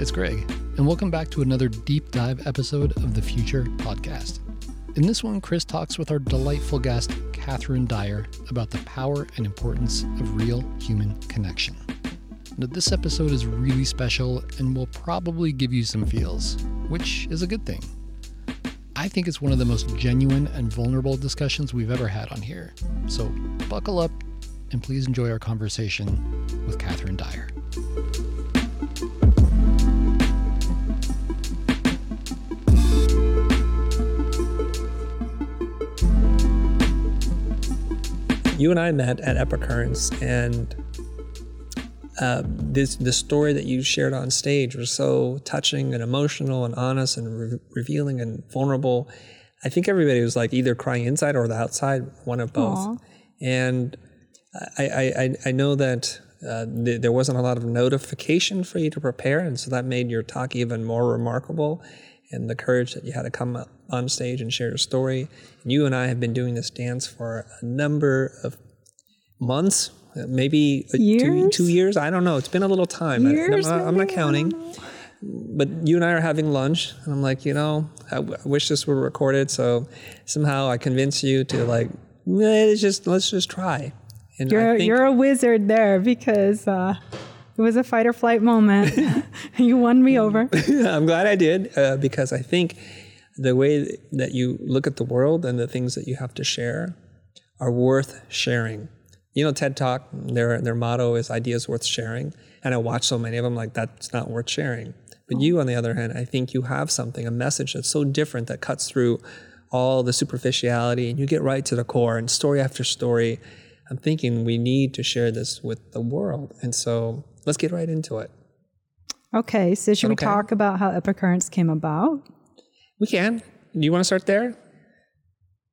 it's Greg, and welcome back to another deep dive episode of the Futur Podcast. In this one, Chris talks with our delightful guest, Kathryn Dyer, about the power and importance of real human connection. Now, this episode is really special and will probably give you some feels, which is a good thing. I think it's one of the most genuine and vulnerable discussions we've ever had on here. So buckle up and please enjoy our conversation with Kathryn Dyer. You and I met at Epicurrence, and uh, this the story that you shared on stage was so touching and emotional and honest and re- revealing and vulnerable. I think everybody was like either crying inside or the outside, one of both. Aw. And I, I, I, I know that uh, th- there wasn't a lot of notification for you to prepare, and so that made your talk even more remarkable. And the courage that you had to come on stage and share your story. And you and I have been doing this dance for a number of months, maybe uh, two, Years? two years. I don't know. It's been a little time. I- Years, I'm, not, I'm not? I counting. But you and I are having lunch, and I'm like, you know, I, w- I wish this were recorded. So somehow I convince you to like, "Eh, let's just let's just try. And You're think- you're a wizard there because uh, it was a fight or flight moment. you won me over. I'm glad I did uh, because I think the way that you look at the world and the things that you have to share are worth sharing. You know, TED Talk, their their motto is ideas worth sharing, and I watch so many of them like that's not worth sharing. But you, on the other hand, I think you have something, a message that's so different that cuts through all the superficiality, and you get right to the core. And story after story, I'm thinking we need to share this with the world, and so let's get right into it. Okay, so should we talk about how Epicurrence came about? We can. Do you want to start there?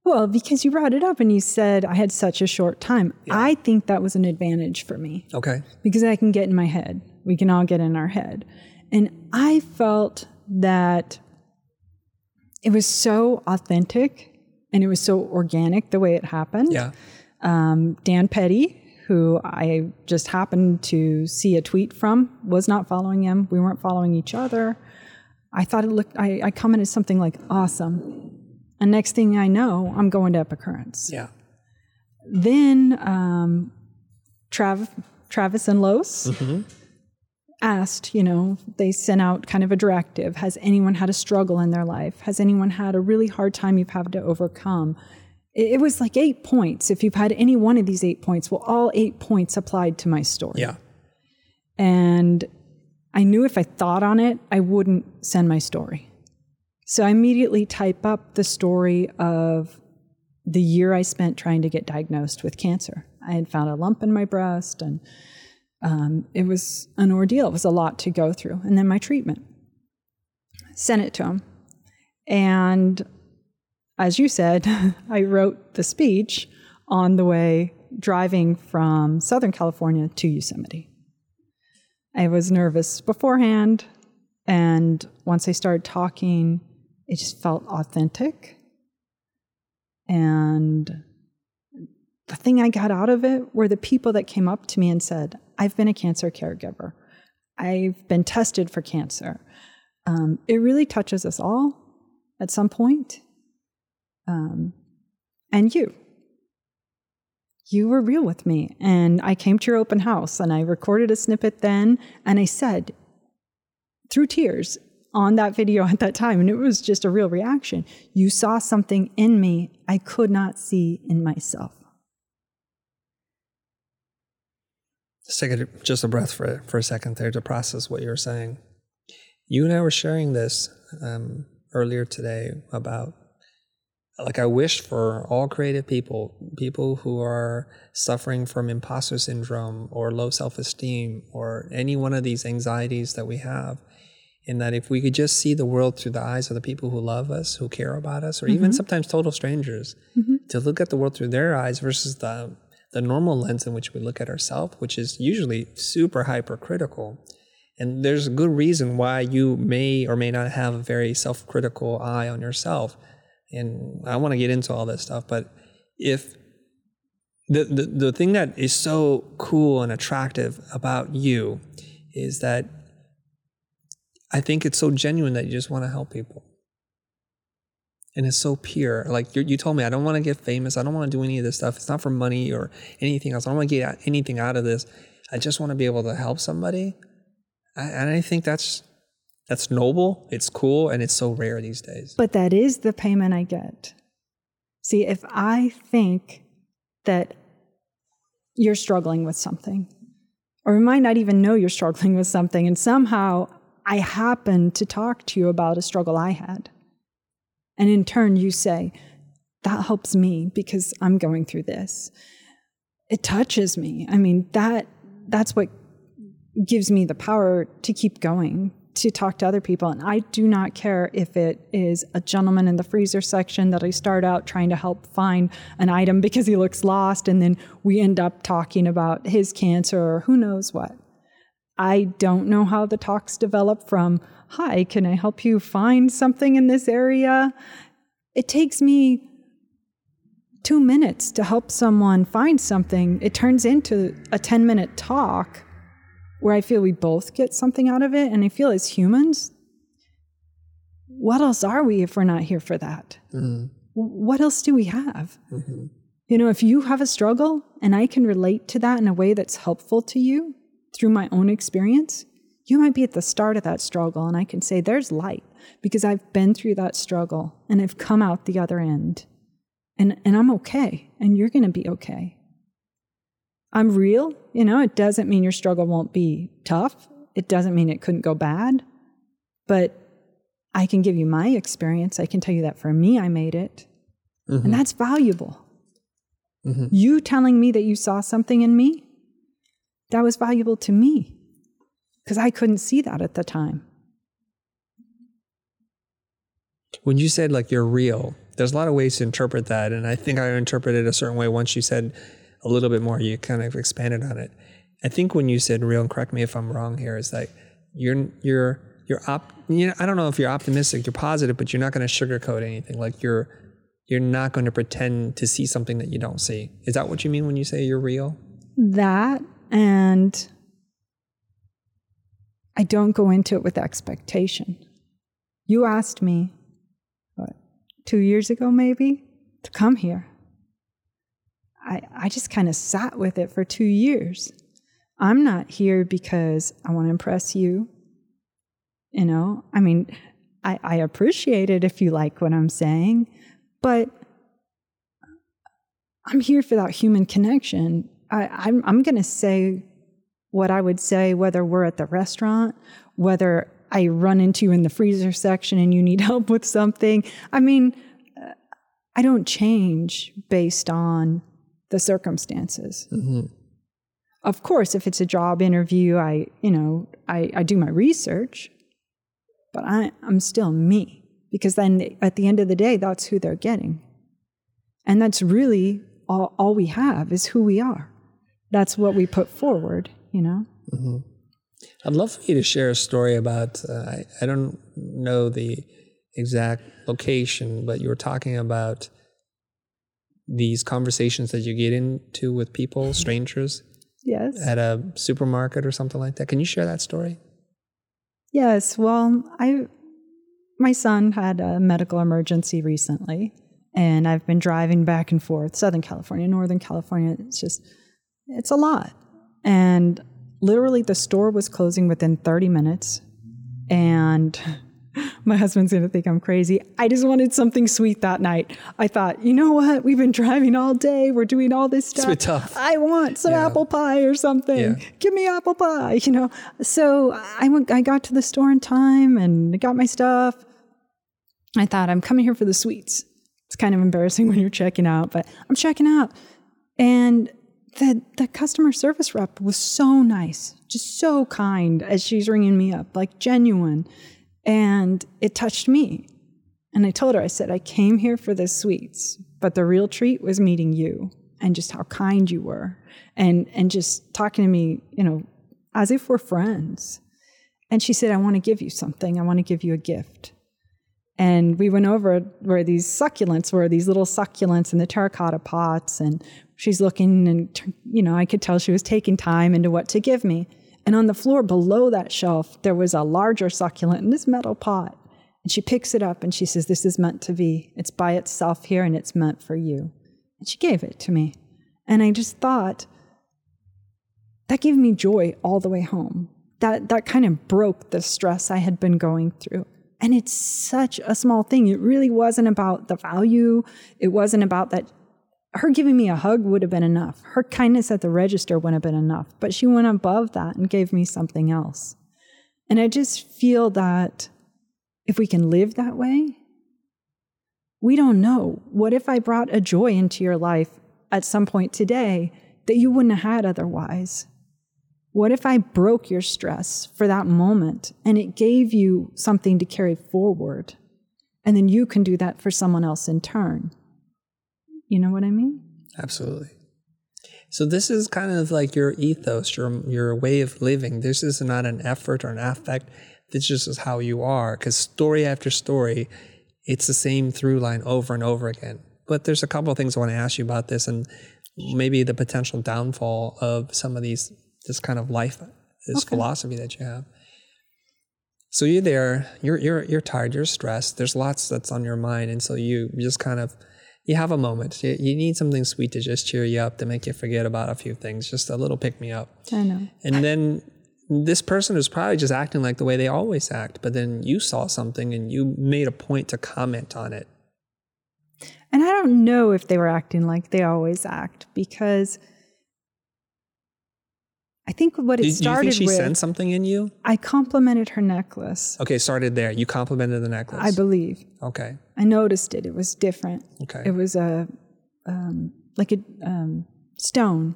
Well, because you brought it up and you said I had such a short time. I think that was an advantage for me Okay. because I can get in my head. We can all get in our head. And I felt that it was so authentic and it was so organic the way it happened. Yeah. um, Dann Petty, who I just happened to see a tweet from, was not following him. We weren't following each other. I thought it looked, I, I commented something like, awesome. And next thing I know, I'm going to Epicurrence. Yeah. Then um, Trav, Travis and Los asked, you know, they sent out kind of a directive Has anyone had a struggle in their life? Has anyone had a really hard time you've had to overcome? It, was like eight points. If you've had any one of these eight points, well, all eight points applied to my story. Yeah. And I knew if I thought on it, I wouldn't send my story. So I immediately type up the story of the year I spent trying to get diagnosed with cancer. I had found a lump in my breast, and um, it was an ordeal. It was a lot to go through. And then my treatment. Sent it to him. And as you said, I wrote the speech on the way driving from Southern California to Yosemite. I was nervous beforehand, and once I started talking, it just felt authentic. And the thing I got out of it were the people that came up to me and said, I've been a cancer caregiver. I've been tested for cancer. Um, it really touches us all at some point. Um, and you. You were real with me. And I came to your open house and I recorded a snippet then. And I said, through tears on that video at that time, and it was just a real reaction. You saw something in me I could not see in myself. Just take a, just a breath for, for a second there to process what you're saying. You and I were sharing this um, earlier today about like I wish for all creative people, people who are suffering from imposter syndrome or low self-esteem or any one of these anxieties that we have, in that if we could just see the world through the eyes of the people who love us, who care about us, or even mm-hmm. sometimes total strangers, mm-hmm. to look at the world through their eyes versus the the normal lens in which we look at ourselves, which is usually super hypercritical. And there's a good reason why you may or may not have a very self-critical eye on yourself. And I want to get into all this stuff, but if the, the the thing that is so cool and attractive about you is that I think it's so genuine that you just want to help people. And it's so pure. Like you told me, I don't want to get famous. I don't want to do any of this stuff. It's not for money or anything else. I don't want to get anything out of this. I just want to be able to help somebody. I, and I think that's that's noble. It's cool, and it's so rare these days. But that is the payment I get. See, if I think that you're struggling with something, or you might not even know you're struggling with something, and somehow I happen to talk to you about a struggle I had. And in turn, you say, That helps me because I'm going through this. It touches me. I mean, that that's what gives me the power to keep going, to talk to other people. And I do not care if it is a gentleman in the freezer section that I start out trying to help find an item because he looks lost, and then we end up talking about his cancer or who knows what. I don't know how the talks develop from, hi, can I help you find something in this area? It takes me two minutes to help someone find something. It turns into a 10 minute talk where I feel we both get something out of it. And I feel as humans, what else are we if we're not here for that? Mm-hmm. What else do we have? Mm-hmm. You know, if you have a struggle and I can relate to that in a way that's helpful to you through my own experience, you might be at the start of that struggle and I can say, there's light because I've been through that struggle and I've come out the other end. And, and I'm okay, and you're going to be okay. I'm real. You know, it doesn't mean your struggle won't be tough. It doesn't mean it couldn't go bad. But I can give you my experience. I can tell you that for me, I made it. Mm-hmm. And that's valuable. Mm-hmm. You telling me that you saw something in me, that was valuable to me because I couldn't see that at the time. When you said like you're real, there's a lot of ways to interpret that. And I think I interpreted a certain way once you said a little bit more, you kind of expanded on it. I think when you said real, and correct me if I'm wrong here, is like you're you're you're op. You know, I don't know if you're optimistic, you're positive, but you're not going to sugarcoat anything. Like you're you're not going to pretend to see something that you don't see. Is that what you mean when you say you're real? That and I don't go into it with expectation. You asked me, what, two years ago maybe, to come here. I, I just kind of sat with it for two years. I'm not here because I want to impress you. You know, I mean, I, I appreciate it if you like what I'm saying, but I'm here for that human connection. I, I'm, I'm going to say what I would say whether we're at the restaurant, whether I run into you in the freezer section and you need help with something. I mean, uh, I don't change based on the circumstances. Mm-hmm. Of course, if it's a job interview, I, you know, I, I do my research, but I, I'm still me because then at the end of the day, that's who they're getting. And that's really all, all we have is who we are. That's what we put forward, you know? Mm-hmm. I'd love for you to share a story about, uh, I, I don't know the exact location, but you were talking about these conversations that you get into with people, strangers. Yes. At a supermarket or something like that. Can you share that story? Yes. Well, I my son had a medical emergency recently, and I've been driving back and forth, Southern California, Northern California. It's just it's a lot. And literally the store was closing within 30 minutes and my husband's going to think I'm crazy. I just wanted something sweet that night. I thought, you know what? We've been driving all day. We're doing all this stuff. It's tough. I want some yeah. apple pie or something. Yeah. Give me apple pie, you know? So I went, I got to the store in time and got my stuff. I thought, I'm coming here for the sweets. It's kind of embarrassing when you're checking out, but I'm checking out. And the, the customer service rep was so nice, just so kind as she's ringing me up, like genuine. And it touched me. And I told her, I said, I came here for the sweets, but the real treat was meeting you and just how kind you were and, and just talking to me, you know, as if we're friends. And she said, I want to give you something. I want to give you a gift. And we went over where these succulents were, these little succulents in the terracotta pots. And she's looking, and, you know, I could tell she was taking time into what to give me. And on the floor below that shelf, there was a larger succulent in this metal pot. And she picks it up and she says, This is meant to be. It's by itself here and it's meant for you. And she gave it to me. And I just thought, that gave me joy all the way home. That, that kind of broke the stress I had been going through. And it's such a small thing. It really wasn't about the value. It wasn't about that. Her giving me a hug would have been enough. Her kindness at the register would have been enough. But she went above that and gave me something else. And I just feel that if we can live that way, we don't know. What if I brought a joy into your life at some point today that you wouldn't have had otherwise? What if I broke your stress for that moment and it gave you something to carry forward? And then you can do that for someone else in turn. You know what I mean? Absolutely. So this is kind of like your ethos, your your way of living. This is not an effort or an affect. This just is how you are. Because story after story, it's the same through line over and over again. But there's a couple of things I want to ask you about this, and maybe the potential downfall of some of these this kind of life, this okay. philosophy that you have. So you're there, you're you're you're tired, you're stressed. There's lots that's on your mind, and so you just kind of you have a moment. You, you need something sweet to just cheer you up, to make you forget about a few things, just a little pick me up. I know. And then this person is probably just acting like the way they always act, but then you saw something and you made a point to comment on it. And I don't know if they were acting like they always act because I think what it Did, started do you think she with, sensed something in you? I complimented her necklace. Okay, started there. You complimented the necklace. I believe. Okay. I noticed it. It was different. Okay. It was a um, like a um, stone,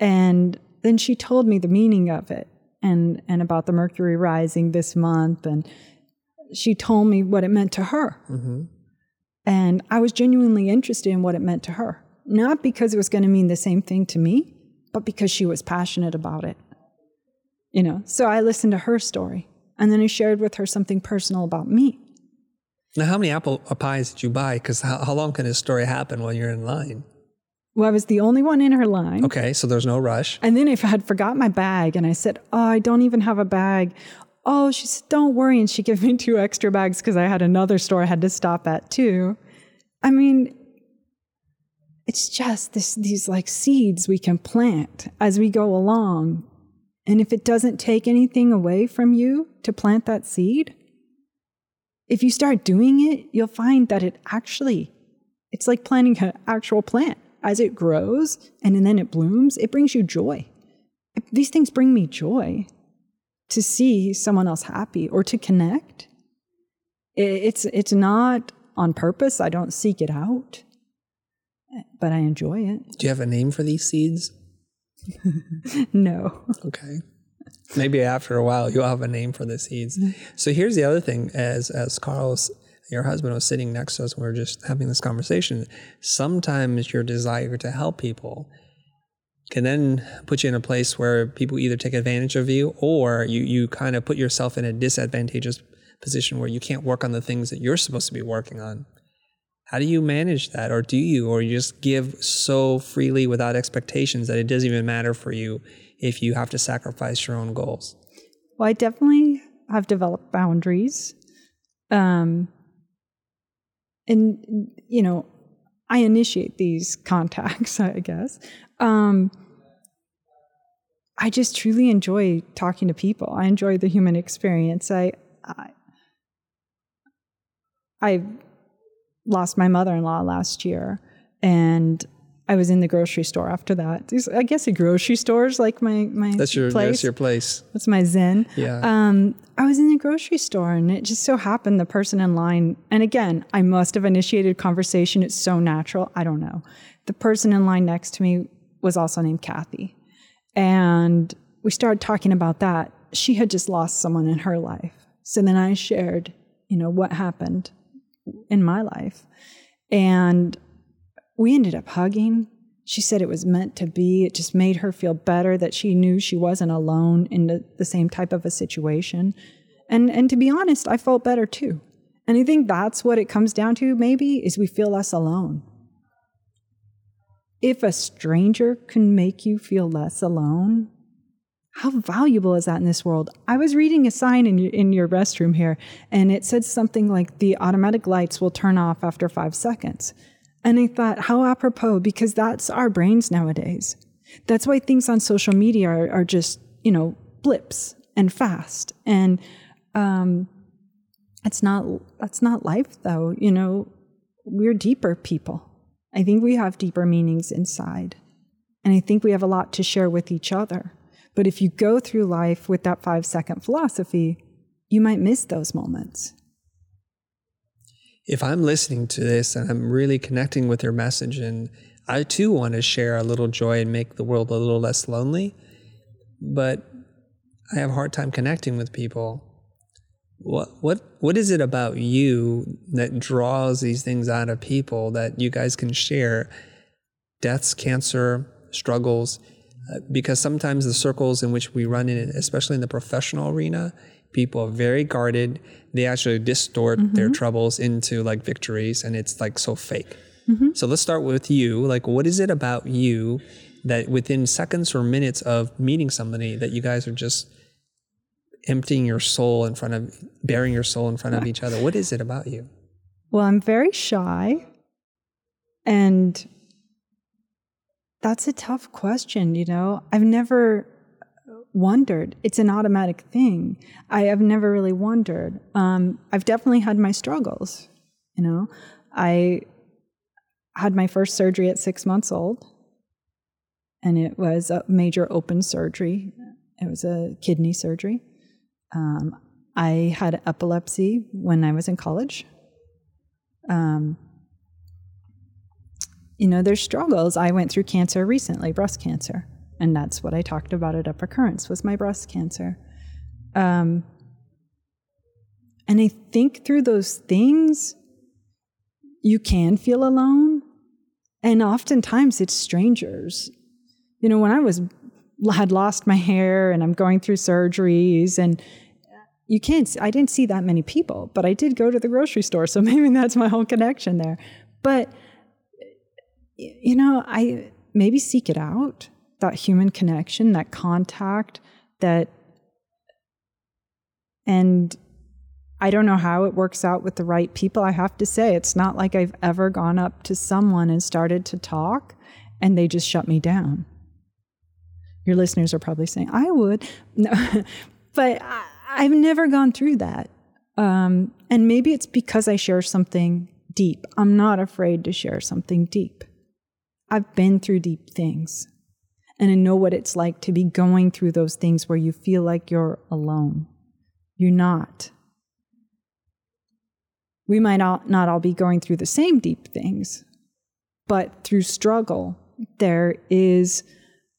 and then she told me the meaning of it and and about the Mercury rising this month, and she told me what it meant to her. Mm-hmm. And I was genuinely interested in what it meant to her, not because it was going to mean the same thing to me but because she was passionate about it. You know, so I listened to her story and then I shared with her something personal about me. Now, how many apple uh, pies did you buy? Because how, how long can this story happen while you're in line? Well, I was the only one in her line. Okay, so there's no rush. And then if I had forgot my bag and I said, Oh, I don't even have a bag. Oh, she said, Don't worry. And she gave me two extra bags because I had another store I had to stop at too. I mean, it's just this, these like seeds we can plant as we go along. And if it doesn't take anything away from you to plant that seed, if you start doing it, you'll find that it actually, it's like planting an actual plant. As it grows and then it blooms, it brings you joy. These things bring me joy to see someone else happy or to connect. It's, it's not on purpose. I don't seek it out but I enjoy it. Do you have a name for these seeds? no. Okay. Maybe after a while you'll have a name for the seeds. So here's the other thing as as Carlos your husband was sitting next to us and we were just having this conversation. Sometimes your desire to help people can then put you in a place where people either take advantage of you or you, you kind of put yourself in a disadvantageous position where you can't work on the things that you're supposed to be working on. How do you manage that? Or do you? Or you just give so freely without expectations that it doesn't even matter for you if you have to sacrifice your own goals? Well, I definitely have developed boundaries. Um, and, you know, I initiate these contacts, I guess. Um, I just truly enjoy talking to people. I enjoy the human experience. I, I, I lost my mother-in-law last year and I was in the grocery store after that. I guess a grocery store is like my my that's your place. that's your place. That's my zen. Yeah. Um, I was in the grocery store, and it just so happened the person in line. And again, I must have initiated conversation. It's so natural. I don't know. The person in line next to me was also named Kathy, and we started talking about that. She had just lost someone in her life. So then I shared, you know, what happened in my life. And we ended up hugging. She said it was meant to be. It just made her feel better that she knew she wasn't alone in the, the same type of a situation. And and to be honest, I felt better too. And I think that's what it comes down to maybe is we feel less alone. If a stranger can make you feel less alone, How valuable is that in this world? I was reading a sign in your, in your restroom here, and it said something like the automatic lights will turn off after five seconds. And I thought, how apropos, because that's our brains nowadays. That's why things on social media are, are just, you know, blips and fast. And um, it's not that's not life though. You know, we're deeper people. I think we have deeper meanings inside. And I think we have a lot to share with each other. But if you go through life with that five second philosophy, you might miss those moments. If I'm listening to this and I'm really connecting with your message, and I too want to share a little joy and make the world a little less lonely, but I have a hard time connecting with people. What what what is it about you that draws these things out of people that you guys can share? Deaths, cancer, struggles, because sometimes the circles in which we run in, especially in the professional arena, people are very guarded. They actually distort mm-hmm. their troubles into like victories, and it's like so fake. Mm-hmm. So let's start with you. Like, what is it about you that within seconds or minutes of meeting somebody that you guys are just emptying your soul in front of, bearing your soul in front of each other? What is it about you? Well, I'm very shy. And that's a tough question, you know. I've never wondered. It's an automatic thing. I have never really wondered. Um, I've definitely had my struggles, you know. I had my first surgery at six months old, and it was a major open surgery. It was a kidney surgery. Um, I had epilepsy when I was in college. Um, you know, there's struggles. I went through cancer recently, breast cancer, and that's what I talked about at Epicurrence was my breast cancer. Um, and I think through those things, you can feel alone, and oftentimes it's strangers. You know, when I was had lost my hair and I'm going through surgeries and you can't I didn't see that many people, but I did go to the grocery store, so maybe that's my whole connection there. But you know, I maybe seek it out, that human connection, that contact, that and I don't know how it works out with the right people. I have to say, it's not like I've ever gone up to someone and started to talk and they just shut me down. Your listeners are probably saying, I would. No, but I, have never gone through that. Um, and maybe it's because I share something deep. I'm not afraid to share something deep. I've been through deep things and I know what it's like to be going through those things where you feel like you're alone. You're not. We might not all be going through the same deep things, but through struggle, there is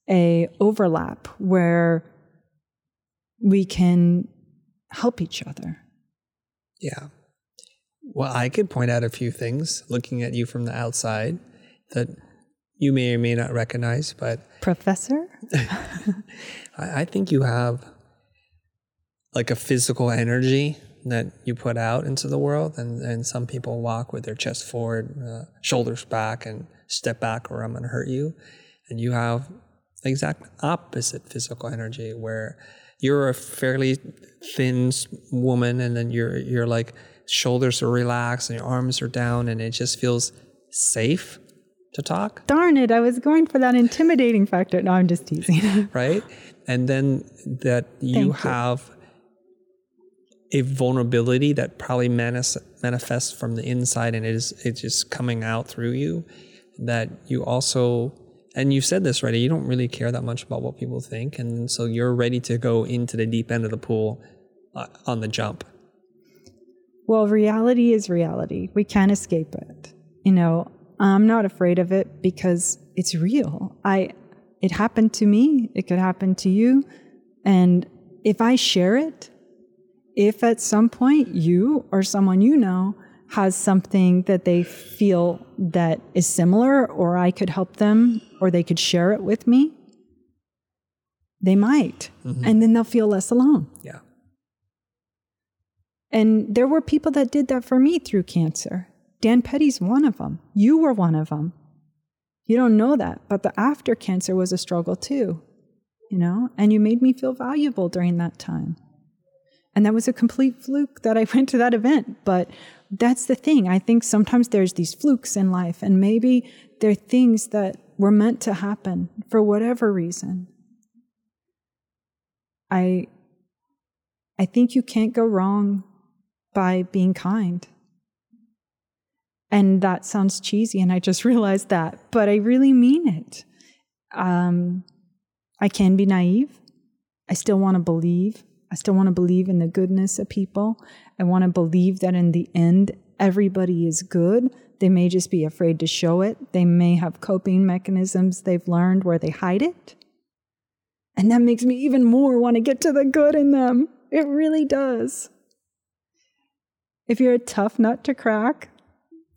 a overlap where we can help each other. Yeah. Well, I could point out a few things looking at you from the outside that you may or may not recognize, but Professor? I, I think you have like a physical energy that you put out into the world, and, and some people walk with their chest forward, uh, shoulders back, and step back, or I'm going to hurt you. And you have the exact opposite physical energy where you're a fairly thin woman and then you're you're like shoulders are relaxed and your arms are down and it just feels safe to talk. Darn it, I was going for that intimidating factor. No, I'm just teasing. right? And then that you have you. a vulnerability that probably manis- manifests from the inside and it is it's just coming out through you that you also and you've said this already, you don't really care that much about what people think. And so you're ready to go into the deep end of the pool uh, on the jump. Well, reality is reality. We can't escape it. You know, I'm not afraid of it because it's real. I, it happened to me. It could happen to you. And if I share it, if at some point you or someone you know has something that they feel that is similar or I could help them or they could share it with me, they might. Mm-hmm. And then they'll feel less alone. Yeah. And there were people that did that for me through cancer. Dann Petty's one of them. You were one of them. You don't know that, but the after cancer was a struggle too. you know, and you made me feel valuable during that time. And that was a complete fluke that I went to that event. But that's the thing. I think sometimes there's these flukes in life, and maybe they're things that were meant to happen for whatever reason. I I think you can't go wrong by being kind. And that sounds cheesy, and I just realized that, but I really mean it. Um, I can be naive. I still want to believe. I still want to believe in the goodness of people. I want to believe that in the end, everybody is good. They may just be afraid to show it. They may have coping mechanisms they've learned where they hide it. And that makes me even more want to get to the good in them. It really does. If you're a tough nut to crack,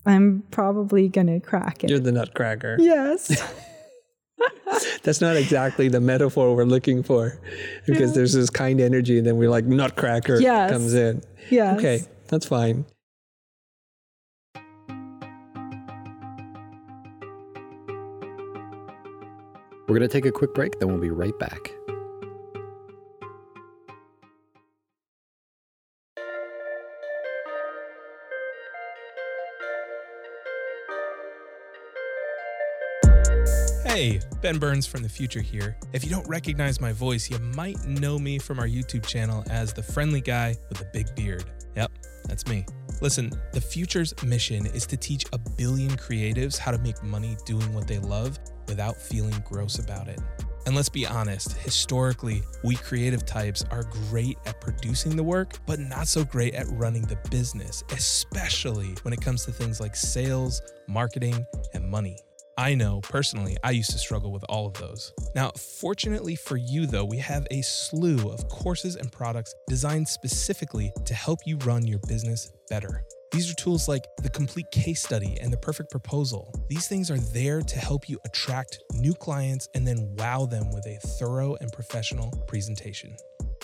I'm probably going to crack it. You're the nutcracker. Yes. That's not exactly the metaphor we're looking for because yeah. there's this kind energy and then we're like nutcracker yes. comes in. Yeah. Okay, that's fine. We're going to take a quick break, then we'll be right back. Hey, Ben Burns from the Futur here. If you don't recognize my voice, you might know me from our YouTube channel as the friendly guy with the big beard. Yep, that's me. Listen, the Futur's mission is to teach a billion creatives how to make money doing what they love without feeling gross about it. And let's be honest, historically, we creative types are great at producing the work, but not so great at running the business, especially when it comes to things like sales, marketing, and money. I know personally, I used to struggle with all of those. Now, fortunately for you, though, we have a slew of courses and products designed specifically to help you run your business better. These are tools like the complete case study and the perfect proposal. These things are there to help you attract new clients and then wow them with a thorough and professional presentation.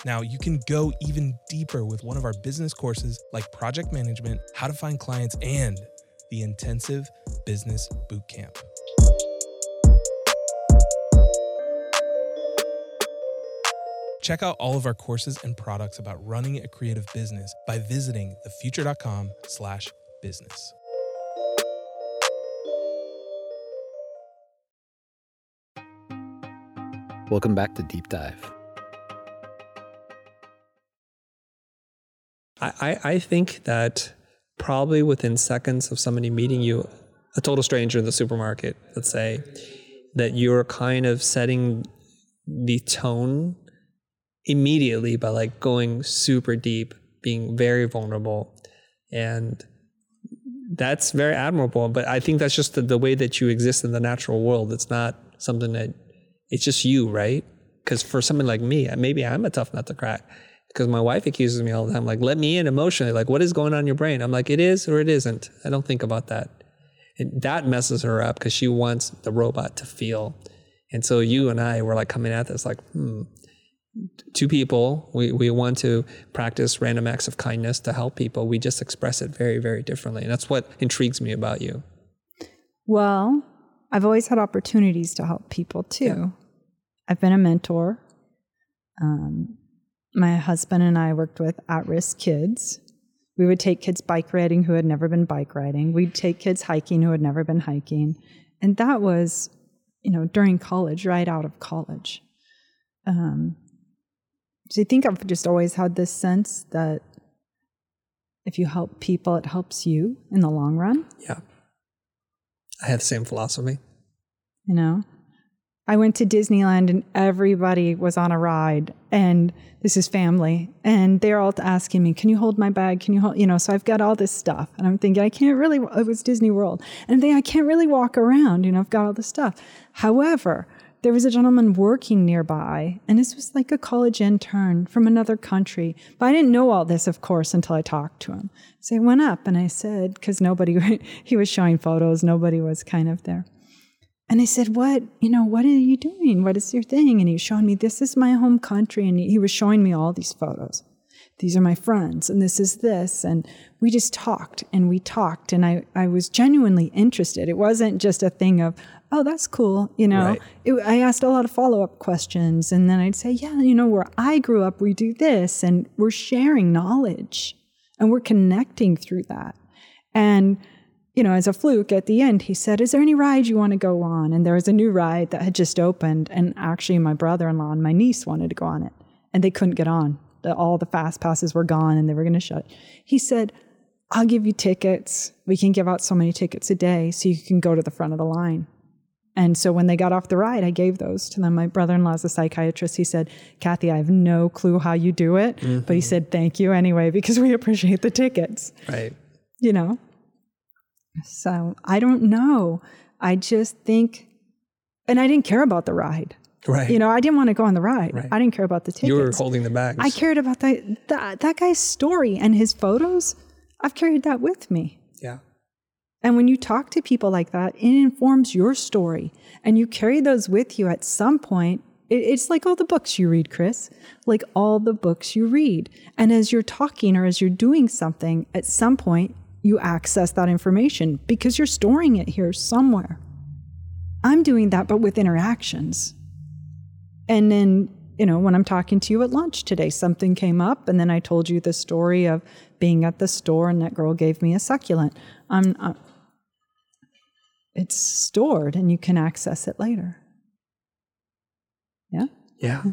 Now, you can go even deeper with one of our business courses like project management, how to find clients, and the intensive business bootcamp. Check out all of our courses and products about running a creative business by visiting thefutur.com slash business. Welcome back to Deep Dive. I, I think that probably within seconds of somebody meeting you, a total stranger in the supermarket, let's say, that you're kind of setting the tone immediately by like going super deep, being very vulnerable. And that's very admirable. But I think that's just the, the way that you exist in the natural world. It's not something that it's just you, right? Because for someone like me, maybe I'm a tough nut to crack. Because my wife accuses me all the time, like, let me in emotionally. Like, what is going on in your brain? I'm like, it is or it isn't. I don't think about that. And that messes her up because she wants the robot to feel. And so you and I were like coming at this, like, hmm, two people, we, we want to practice random acts of kindness to help people. We just express it very, very differently. And that's what intrigues me about you. Well, I've always had opportunities to help people too. Yeah. I've been a mentor. Um, my husband and I worked with at risk kids. We would take kids bike riding who had never been bike riding. We'd take kids hiking who had never been hiking. And that was, you know, during college, right out of college. Um, so I think I've just always had this sense that if you help people, it helps you in the long run. Yeah. I have the same philosophy. You know, I went to Disneyland and everybody was on a ride, and this is family, and they're all asking me, "Can you hold my bag? Can you hold?" You know, so I've got all this stuff, and I'm thinking I can't really. It was Disney World, and I'm thinking I can't really walk around. You know, I've got all this stuff. However, there was a gentleman working nearby, and this was like a college intern from another country. But I didn't know all this, of course, until I talked to him. So I went up and I said, because nobody, he was showing photos, nobody was kind of there. And I said, What, you know, what are you doing? What is your thing? And he was showing me, This is my home country. And he was showing me all these photos. these are my friends and this is this and we just talked and we talked and I, I was genuinely interested it wasn't just a thing of oh that's cool you know? Right. it, i asked a lot of follow-up questions and then i'd say yeah you know where i grew up we do this and we're sharing knowledge and we're connecting through that. And you know as a fluke at the end he said is there any ride you want to go on? And there was a new ride that had just opened and actually my brother-in-law and my niece wanted to go on it and they couldn't get on. The, all the fast passes were gone and they were going to shut. He said i'll give you tickets. We can give out so many tickets a day so you can go to the front of the line and so when they got off the ride, I gave those to them. My brother in law is a psychiatrist. He said, Kathy, I have no clue how you do it, but he mm-hmm. said, thank you anyway, because we appreciate the tickets, Right. you know? So I don't know. I just think, and I didn't care about the ride. Right. You know, I didn't want to go on the ride. Right. I didn't care about the tickets. you were holding the bags. I cared about that, that that guy's story and his photos. I've carried that with me. Yeah. And when you talk to people like that, it informs your story and you carry those with you at some point. It's like all the books you read, Chris, like all the books you read. And as you're talking or as you're doing something, at some point, you access that information because you're storing it here somewhere. I'm doing that, but with interactions. And then, you know, when I'm talking to you at lunch today, something came up, and then I told you the story of being at the store and that girl gave me a succulent. I'm, uh, it's stored and you can access it later. Yeah? Yeah. Mm-hmm.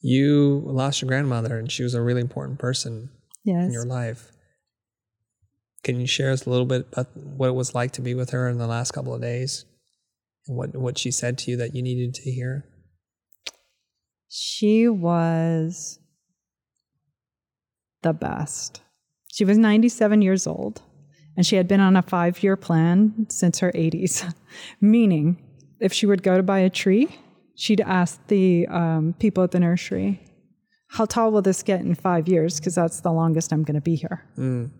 You lost your grandmother, and she was a really important person Yes. in your life. Can you share us a little bit about what it was like to be with her in the last couple of days, and what what she said to you that you needed to hear? She was the best. She was 97 years old and she had been on a five year plan since her 80s, meaning if she would go to buy a tree, she'd ask the um, people at the nursery, How tall will this get in five years? Because that's the longest I'm going to be here. Mm.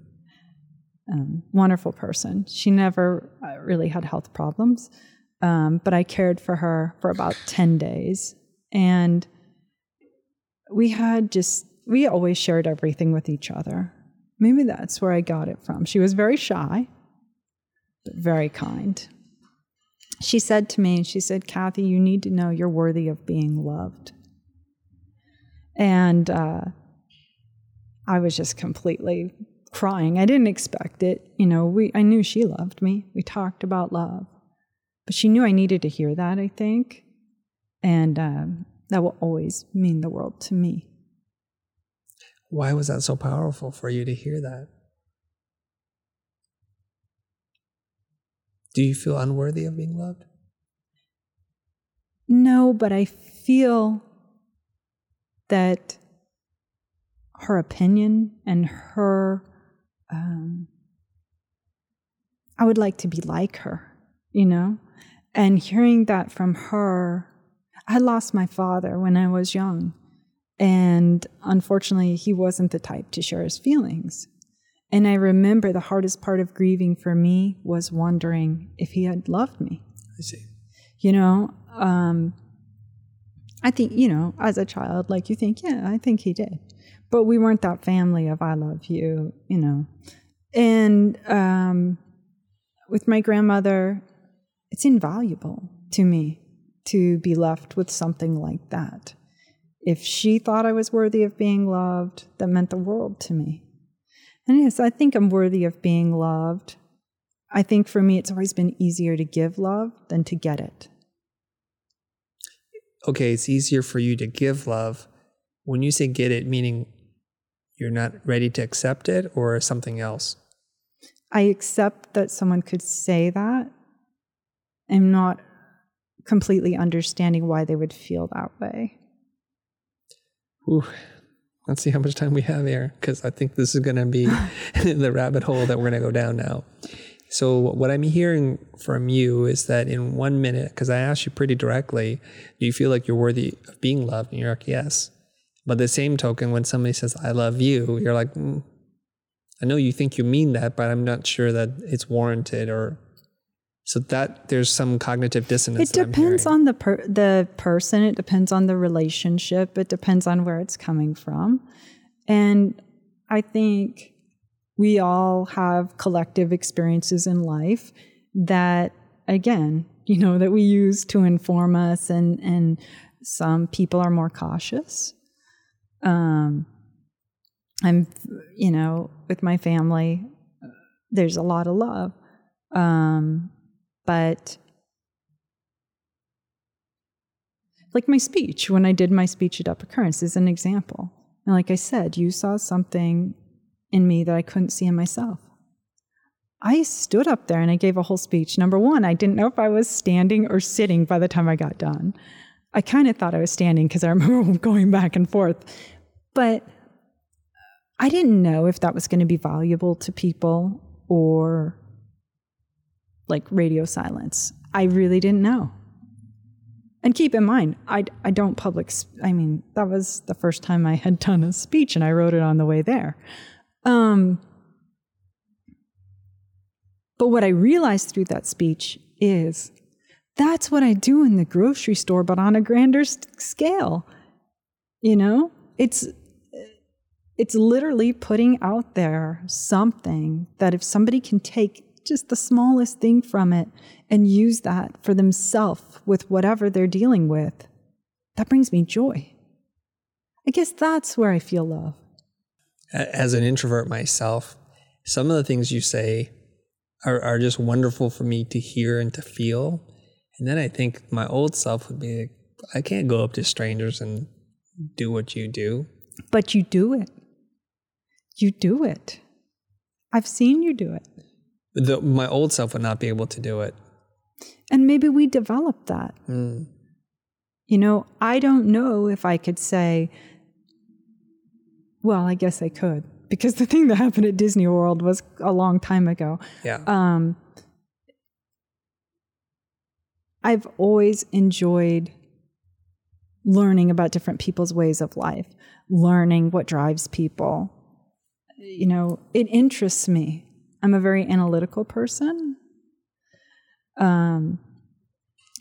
Um, wonderful person. She never uh, really had health problems, um, but I cared for her for about 10 days. And we had just, we always shared everything with each other. Maybe that's where I got it from. She was very shy, but very kind. She said to me, she said, Kathy, you need to know you're worthy of being loved. And uh, I was just completely crying. I didn't expect it. You know, we I knew she loved me. We talked about love. But she knew I needed to hear that, I think. And um, that will always mean the world to me. Why was that so powerful for you to hear that? Do you feel unworthy of being loved? No, but I feel that her opinion and her, um, I would like to be like her, you know? And hearing that from her, I lost my father when I was young. And unfortunately, he wasn't the type to share his feelings. And I remember the hardest part of grieving for me was wondering if he had loved me I see. you know um i think you know as a child like you think yeah i think he did but we weren't that family of i love you you know and um with my grandmother it's invaluable to me to be left with something like that if she thought i was worthy of being loved that meant the world to me and yes i think i'm worthy of being loved I think for me, it's always been easier to give love than to get it. Okay, it's easier for you to give love. When you say get it, meaning you're not ready to accept it or something else? I accept that someone could say that. I'm not completely understanding why they would feel that way. Ooh, let's see how much time we have here because I think this is going to be the rabbit hole that we're going to go down now. So, what I'm hearing from you is that in one minute, because I asked you pretty directly, do you feel like you're worthy of being loved? And you're like, yes. But the same token, when somebody says, I love you, you're like, mm, I know you think you mean that, but I'm not sure that it's warranted or. So that there's some cognitive dissonance. It depends on the per- the person. It depends on the relationship. It depends on where it's coming from. And I think we all have collective experiences in life that, again, you know, that we use to inform us, and, and some people are more cautious. Um, I'm, you know, with my family, there's a lot of love. Um, but like my speech, when I did my speech at Epicurrence is an example. And like I said, you saw something in me that I couldn't see in myself. I stood up there and I gave a whole speech. Number one, I didn't know if I was standing or sitting by the time I got done. I kind of thought I was standing because I remember going back and forth. But I didn't know if that was going to be valuable to people or like radio silence. I really didn't know. And keep in mind, I, I don't public, I mean, that was the first time I had done a speech and I wrote it on the way there. Um, but what I realized through that speech is that's what I do in the grocery store, but on a grander scale. You know, it's it's literally putting out there something that if somebody can take just the smallest thing from it and use that for themselves with whatever they're dealing with, that brings me joy. I guess that's where I feel love. As an introvert myself, some of the things you say are, are just wonderful for me to hear and to feel. And then I think my old self would be like, I can't go up to strangers and do what you do. But you do it. You do it. I've seen you do it. The, my old self would not be able to do it. And maybe we developed that. Mm. You know, I don't know if I could say, well, I guess I could, because the thing that happened at Disney World was a long time ago. Yeah. Um, I've always enjoyed learning about different people's ways of life, learning what drives people. You know, it interests me. I'm a very analytical person. Um,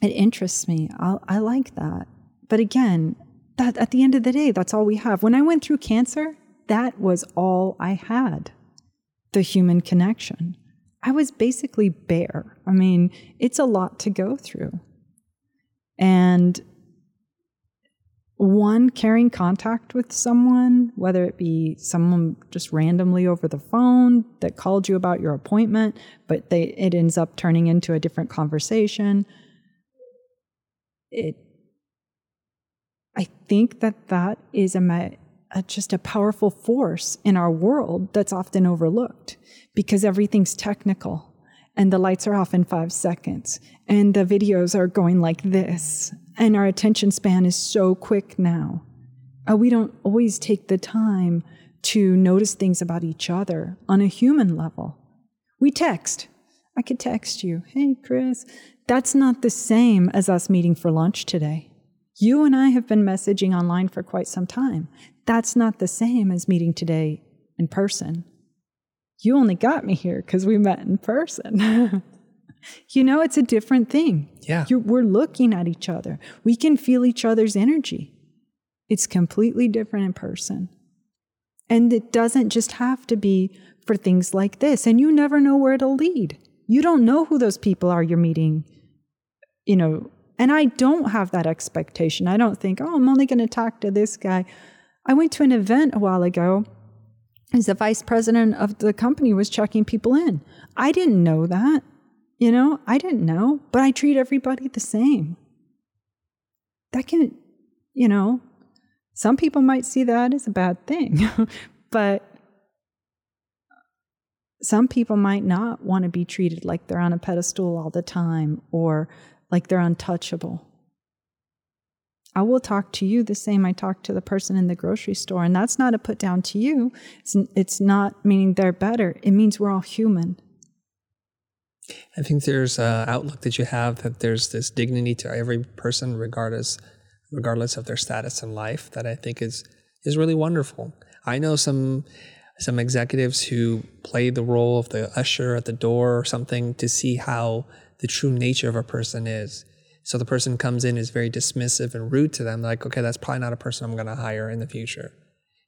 it interests me. i I like that. But again, that at the end of the day, that's all we have. When I went through cancer, that was all I had the human connection. I was basically bare. I mean, it's a lot to go through. And one, carrying contact with someone, whether it be someone just randomly over the phone that called you about your appointment, but they, it ends up turning into a different conversation. It, I think that that is a, a, just a powerful force in our world that's often overlooked because everything's technical and the lights are off in five seconds and the videos are going like this and our attention span is so quick now. Uh, we don't always take the time to notice things about each other on a human level. We text. I could text you, hey, Chris. That's not the same as us meeting for lunch today. You and I have been messaging online for quite some time. That's not the same as meeting today in person. You only got me here because we met in person. You know, it's a different thing. Yeah. You're, we're looking at each other. We can feel each other's energy. It's completely different in person. And it doesn't just have to be for things like this. And you never know where it'll lead. You don't know who those people are you're meeting, you know. And I don't have that expectation. I don't think, oh, I'm only going to talk to this guy. I went to an event a while ago as the vice president of the company was checking people in. I didn't know that. You know, I didn't know, but I treat everybody the same. That can, you know, some people might see that as a bad thing, but some people might not want to be treated like they're on a pedestal all the time or like they're untouchable. I will talk to you the same I talk to the person in the grocery store. And that's not a put down to you. It's, it's not meaning they're better. It means we're all human. I think there's an outlook that you have that there's this dignity to every person, regardless regardless of their status in life, that I think is is really wonderful. I know some some executives who play the role of the usher at the door or something to see how the true nature of a person is. So the person comes in is very dismissive and rude to them, like, okay, that's probably not a person I'm going to hire in the future.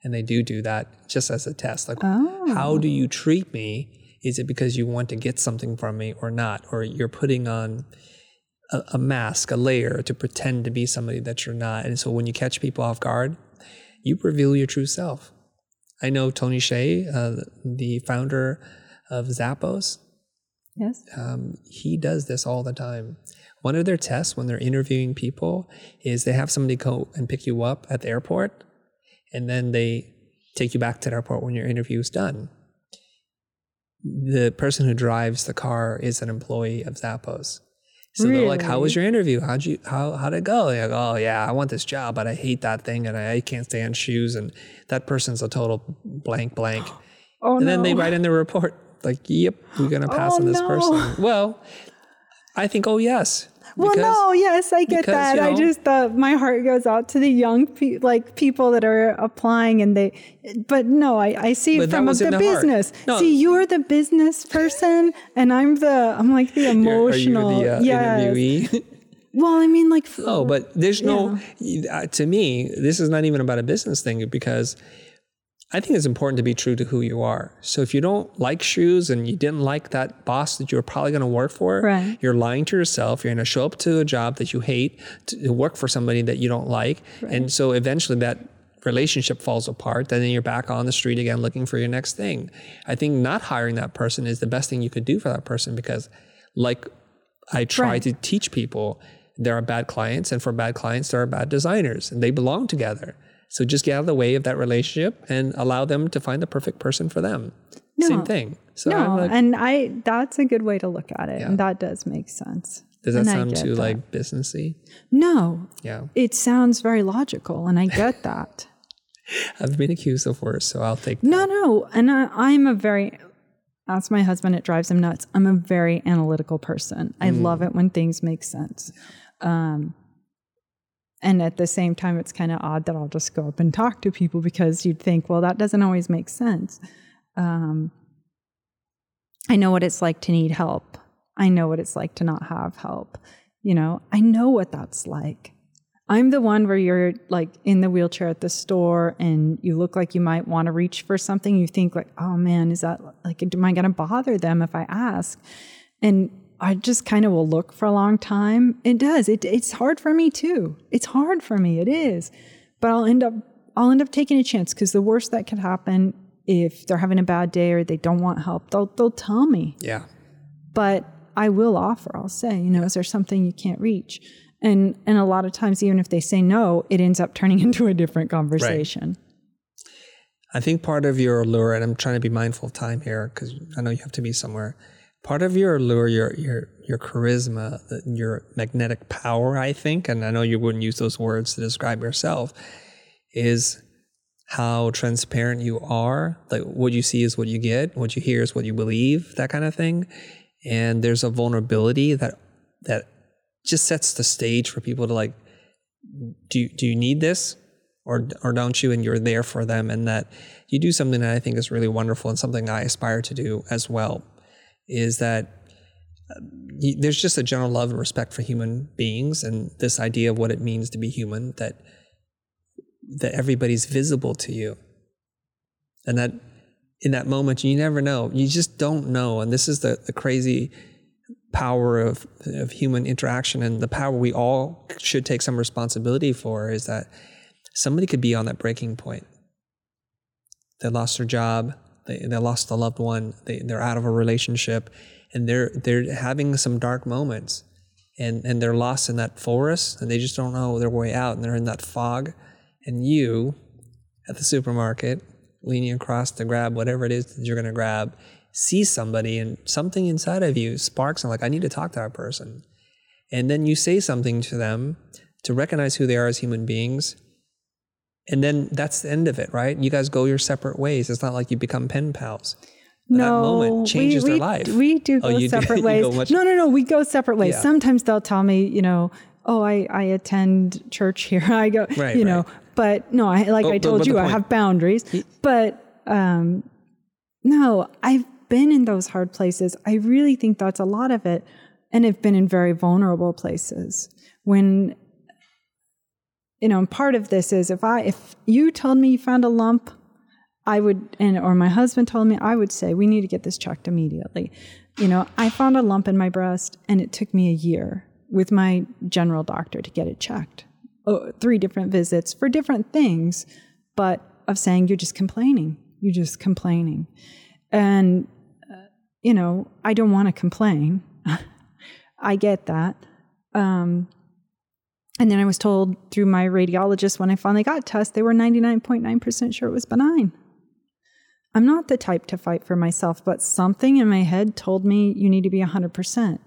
and they do do that just as a test. Like, Oh. how do you treat me? Is it because you want to get something from me or not? Or you're putting on a, a mask, a layer to pretend to be somebody that you're not. And so when you catch people off guard, you reveal your true self. I know Tony Hsieh, uh, the founder of Zappos, Yes. um, he does this all the time. One of their tests when they're interviewing people is they have somebody go and pick you up at the airport, and then they take you back to the airport when your interview is done. The person who drives the car is an employee of Zappos. So they're like, "How was your interview? How'd you how how'd it go?" They're like, "Oh yeah, I want this job, but I hate that thing, and I, I can't stand shoes, and that person's a total blank blank." Oh and no. then they write in the report like, "Yep, we're gonna oh, pass Oh, on this no. person." Well, I think, oh yes. Well, because- no, yes, I get because, that. you I just uh, my heart goes out to the young pe- like people that are applying, and they. But no, I, I see from the the business. No. See, you're the business person, and I'm the I'm like the You're- emotional. Are you the uh, yes. Well, I mean, like no, but there's no. Uh, to me, this is not even about a business thing because I think it's important to be true to who you are. So if you don't like shoes and you didn't like that boss that you were probably going to work for, Right. you're lying to yourself. You're going to show up to a job that you hate to work for somebody that you don't like, and so eventually that relationship falls apart. And Then you're back on the street again looking for your next thing. I think not hiring that person is the best thing you could do for that person because, like, I try Right. to teach people there are bad clients, and for bad clients, there are bad designers, and they belong together. So just get out of the way of that relationship and allow them to find the perfect person for them. Same thing. So no, like, and I that's a good way to look at it, and that does make sense. does that and sound too that. like businessy? No, Yeah, it sounds very logical, and I get that. I've been accused of worse, so I'll take. No, no. And I, I'm a very, ask my husband, it drives him nuts. I'm a very analytical person. I love it when things make sense. Um, and at the same time, it's kind of odd that I'll just go up and talk to people because you'd think, well, that doesn't always make sense. Um, I know what it's like to need help. I know what it's like to not have help. You know, I know what that's like. I'm the one where you're like in the wheelchair at the store and you look like you might want to reach for something. You think like, oh man, is that like, am I going to bother them if I ask? And I just kind of will look for a long time. It does. It, it's hard for me too. It's hard for me. It is. But I'll end up, I'll end up taking a chance because the worst that could happen if they're having a bad day or they don't want help, they'll, they'll tell me Yeah, but I will offer. I'll say, you know, is there something you can't reach? And and a lot of times, even if they say no, it ends up turning into a different conversation. I think part of your allure, and I'm trying to be mindful of time here because I know you have to be somewhere. Part of your allure, your your your charisma, your magnetic power, I think, and I know you wouldn't use those words to describe yourself, is how transparent you are. Like what you see is what you get, what you hear is what you believe, that kind of thing. And there's a vulnerability that that just sets the stage for people to like, do do you need this? or or don't you and you're there for them and that you do something that I think is really wonderful and something I aspire to do as well is that uh, there's just a general love and respect for human beings and this idea of what it means to be human that that everybody's visible to you. And that in that moment you never know. You just don't know. And this is the, the crazy power of, of human interaction and the power we all should take some responsibility for is that somebody could be on that breaking point. They lost their job, they, they lost a loved one, they, they're out of a relationship, and they're they're having some dark moments. And and they're lost in that forest and they just don't know their way out and they're in that fog. And you at the supermarket, leaning across to grab whatever it is that you're gonna grab, see somebody and something inside of you sparks and like, I need to talk to that person. And then you say something to them to recognize who they are as human beings and then that's the end of it, right? You guys go your separate ways. It's not like you become pen pals. But that moment changes we, their we, life. We do Oh, go do- separate you ways. go much- no, no, no. We go separate ways. Yeah. Sometimes they'll tell me, you know, oh, I, I attend church here. I go, Right, you know, right. but no, I like But- I told but you, I have boundaries. But um, no, I've been in those hard places. I really think that's a lot of it, and I've been in very vulnerable places when you know, and part of this is if I if you told me you found a lump, I would and or my husband told me, I would say we need to get this checked immediately. You know, I found a lump in my breast and it took me a year with my general doctor to get it checked. Oh, three different visits for different things, but of saying you're just complaining. You're just complaining. And uh, you know, I don't want to complain. I get that. Um, and then I was told through my radiologist when I finally got tests, they were 99.9% sure it was benign. I'm not the type to fight for myself, but something in my head told me you need to be 100%.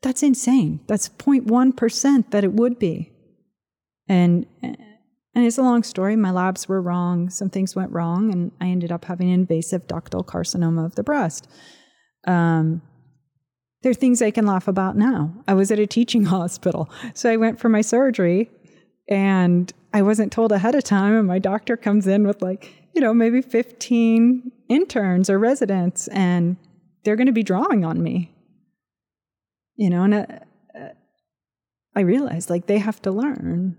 That's insane. That's 0.1% that it would be. And and it's a long story. My labs were wrong. Some things went wrong, and I ended up having invasive ductal carcinoma of the breast. Um, there are things I can laugh about now. I was at a teaching hospital, so I went for my surgery, and I wasn't told ahead of time. And my doctor comes in with like, you know, maybe 15 interns or residents, and they're going to be drawing on me. You know, and uh, uh, I realized like they have to learn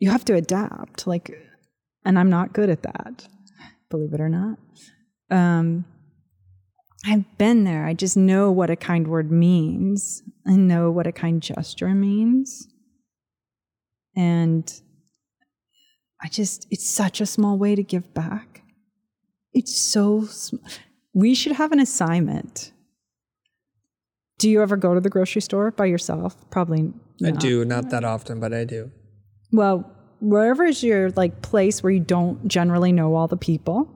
you have to adapt like and i'm not good at that believe it or not um, i've been there. I just know what a kind word means i know what a kind gesture means. And i just it's such a small way to give back. It's so sm- we should have an assignment. Do you ever go to the grocery store by yourself? Probably I do, not that often, but I do. Well, wherever is your like place where you don't generally know all the people,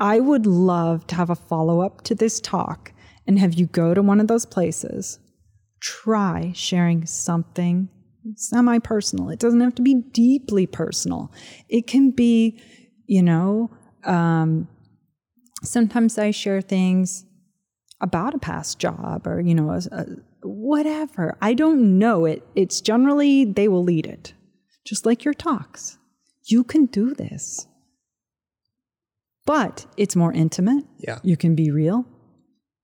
I would love to have a follow up to this talk and have you go to one of those places. Try sharing something semi personal. It doesn't have to be deeply personal. It can be, you know, um, sometimes I share things about a past job or, you know, a, a, whatever. I don't know it. It's generally they will lead it just like your talks. You can do this. But it's more intimate. Yeah. You can be real.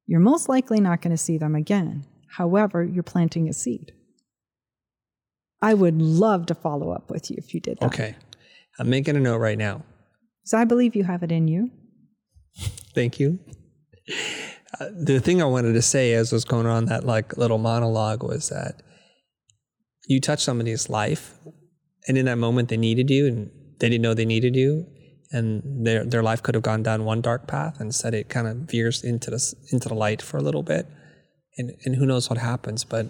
You're most likely not going to see them again. However, you're planting a seed. I would love to follow up with you if you did that. Okay. I'm making a note right now. Because I believe you have it in you. Thank you. Uh, the thing I wanted to say as was going on that like little monologue was that you touch somebody's life and in that moment they needed you and they didn't know they needed you and their their life could have gone down one dark path. And instead it kind of veers into the into the light for a little bit. And and who knows what happens but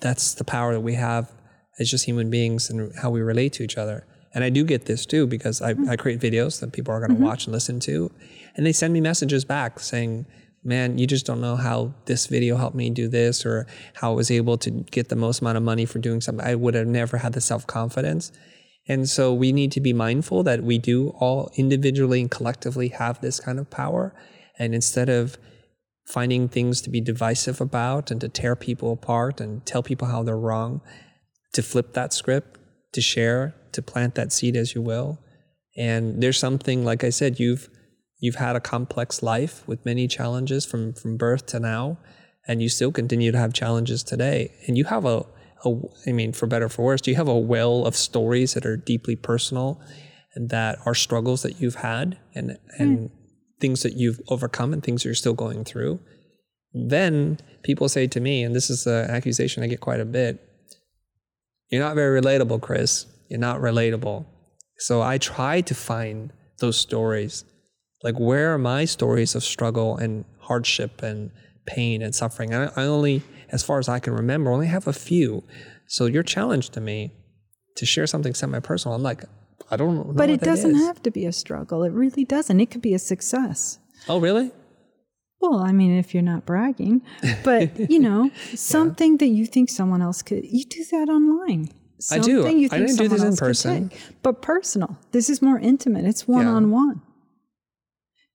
that's the power that we have as just human beings and how we relate to each other. And I do get this too because I, mm-hmm. I create videos that people are going to mm-hmm. watch and listen to and they send me messages back saying man, you just don't know how this video helped me do this or how I was able to get the most amount of money for doing something. I would have never had the self confidence. And so we need to be mindful that we do all individually and collectively have this kind of power. And instead of finding things to be divisive about and to tear people apart and tell people how they're wrong, to flip that script, to share, to plant that seed as you will. And there's something, like I said, you've you've had a complex life with many challenges from from birth to now and you still continue to have challenges today and you have a, a i mean for better or for worse do you have a well of stories that are deeply personal and that are struggles that you've had and and mm. things that you've overcome and things you're still going through then people say to me and this is an accusation i get quite a bit you're not very relatable chris you're not relatable so i try to find those stories like, where are my stories of struggle and hardship and pain and suffering? I, I only, as far as I can remember, only have a few. So your challenge to me to share something semi-personal, I'm like, I don't know. But it doesn't have to be a struggle. It really doesn't. It could be a success. Oh, really? Well, I mean, if you're not bragging, but you know, something yeah. that you think someone else could, you do that online. Something I do. You think I didn't do this in person, but personal. This is more intimate. It's one on one.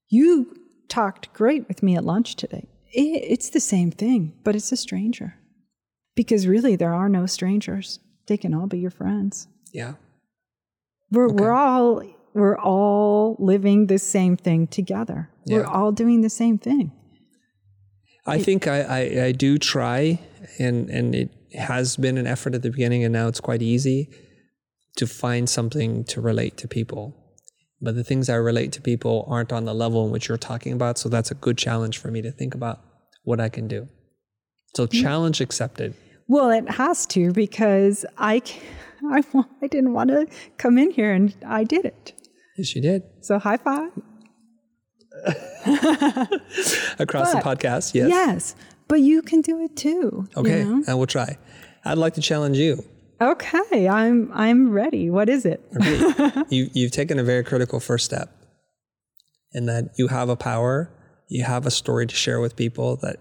You talked great with me at lunch today. It's the same thing, but it's a stranger. Because really, there are no strangers. They can all be your friends. Yeah. We're, okay. we're all we're all living the same thing together. Yeah. We're all doing the same thing. I it, think I, I, I do try, and, and it has been an effort at the beginning, and now it's quite easy to find something to relate to people. But the things I relate to people aren't on the level in which you're talking about. So that's a good challenge for me to think about what I can do. So challenge accepted. Well, it has to because I, wa- I didn't want to come in here and I did it. Yes, you did. So high five. Across the podcast. Yes. Yes, but you can do it too. you Okay. know? I will try. I'd like to challenge you. Okay, I'm I'm ready. What is it? Okay. you, you've taken a very critical first step in that you have a power, you have a story to share with people that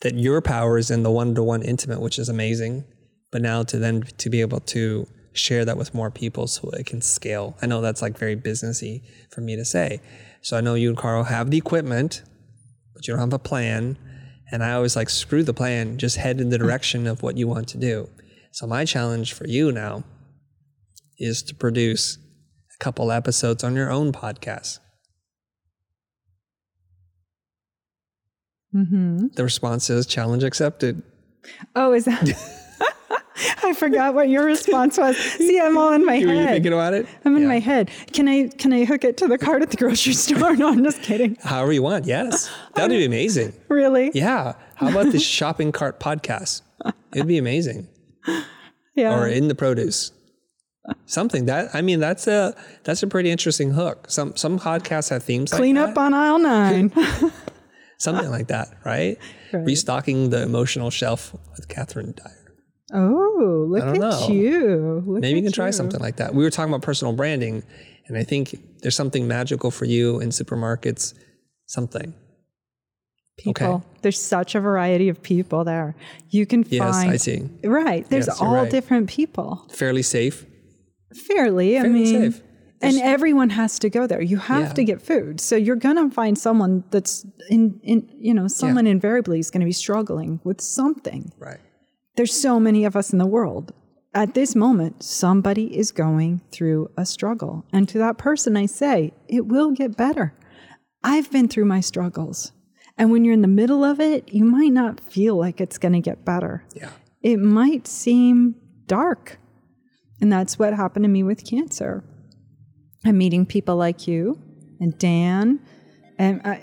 that your power is in the one-to-one intimate, which is amazing. But now to then to be able to share that with more people so it can scale. I know that's like very businessy for me to say. So I know you and Carl have the equipment, but you don't have a plan. And I always like screw the plan, just head in the mm. direction of what you want to do. So my challenge for you now is to produce a couple episodes on your own podcast. Mm-hmm. The response is challenge accepted. Oh, is that? I forgot what your response was. See, I'm all in my Were you head. thinking about it? I'm in Yeah. my head. Can I can I hook it to the cart at the grocery store? No, I'm just kidding. However you want, yes. That'd be amazing. Really? Yeah. How about the shopping cart podcast? It'd be amazing. Yeah. Or in the produce. Something that I mean that's a that's a pretty interesting hook. Some some podcasts have themes Clean like up that. on aisle nine. something like that, right? Right. Restocking the emotional shelf with Kathryn Dyer. oh, look at know. you. Look Maybe you can try something like that. We were talking about personal branding, and I think there's something magical for you in supermarkets. Something. People. Okay. There's such a variety of people there. You can Yes, find I see. Right. There's Yes, all right. different people. Fairly safe. Fairly. I Fairly mean safe. and everyone has to go there. You have Yeah. to get food. So you're gonna find someone that's in in you know, someone invariably is gonna be struggling with something. Right. There's so many of us in the world. At this moment, somebody is going through a struggle. And to that person, I say, it will get better. I've been through my struggles. And when you're in the middle of it, you might not feel like it's going to get better. Yeah. It might seem dark. And that's what happened to me with cancer. I'm meeting people like you and Dann, and I,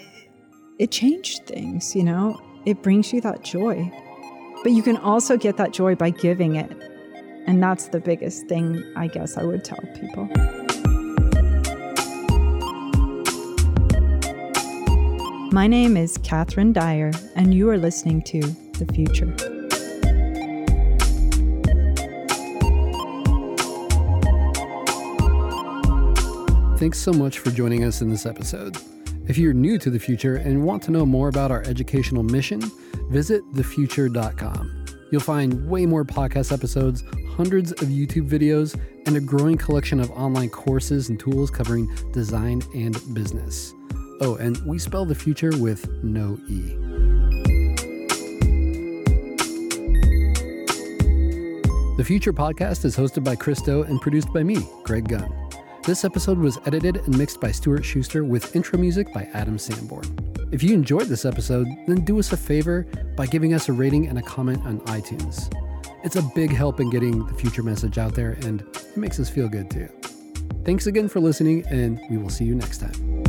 it changed things, you know? It brings you that joy. But you can also get that joy by giving it. And that's the biggest thing I guess I would tell people. My name is Kathryn Dyer, and you are listening to The Futur. Thanks so much for joining us in this episode. If you're new to the Futur and want to know more about our educational mission, visit thefutur.com. You'll find way more podcast episodes, hundreds of YouTube videos, and a growing collection of online courses and tools covering design and business. Oh, and we spell the Futur with no E. The Futur podcast is hosted by Chris Do and produced by me, Greg Gunn. This episode was edited and mixed by Stuart Schuster with intro music by Adam Sanborn. If you enjoyed this episode, then do us a favor by giving us a rating and a comment on iTunes. It's a big help in getting the Futur message out there, and it makes us feel good too. Thanks again for listening, and we will see you next time.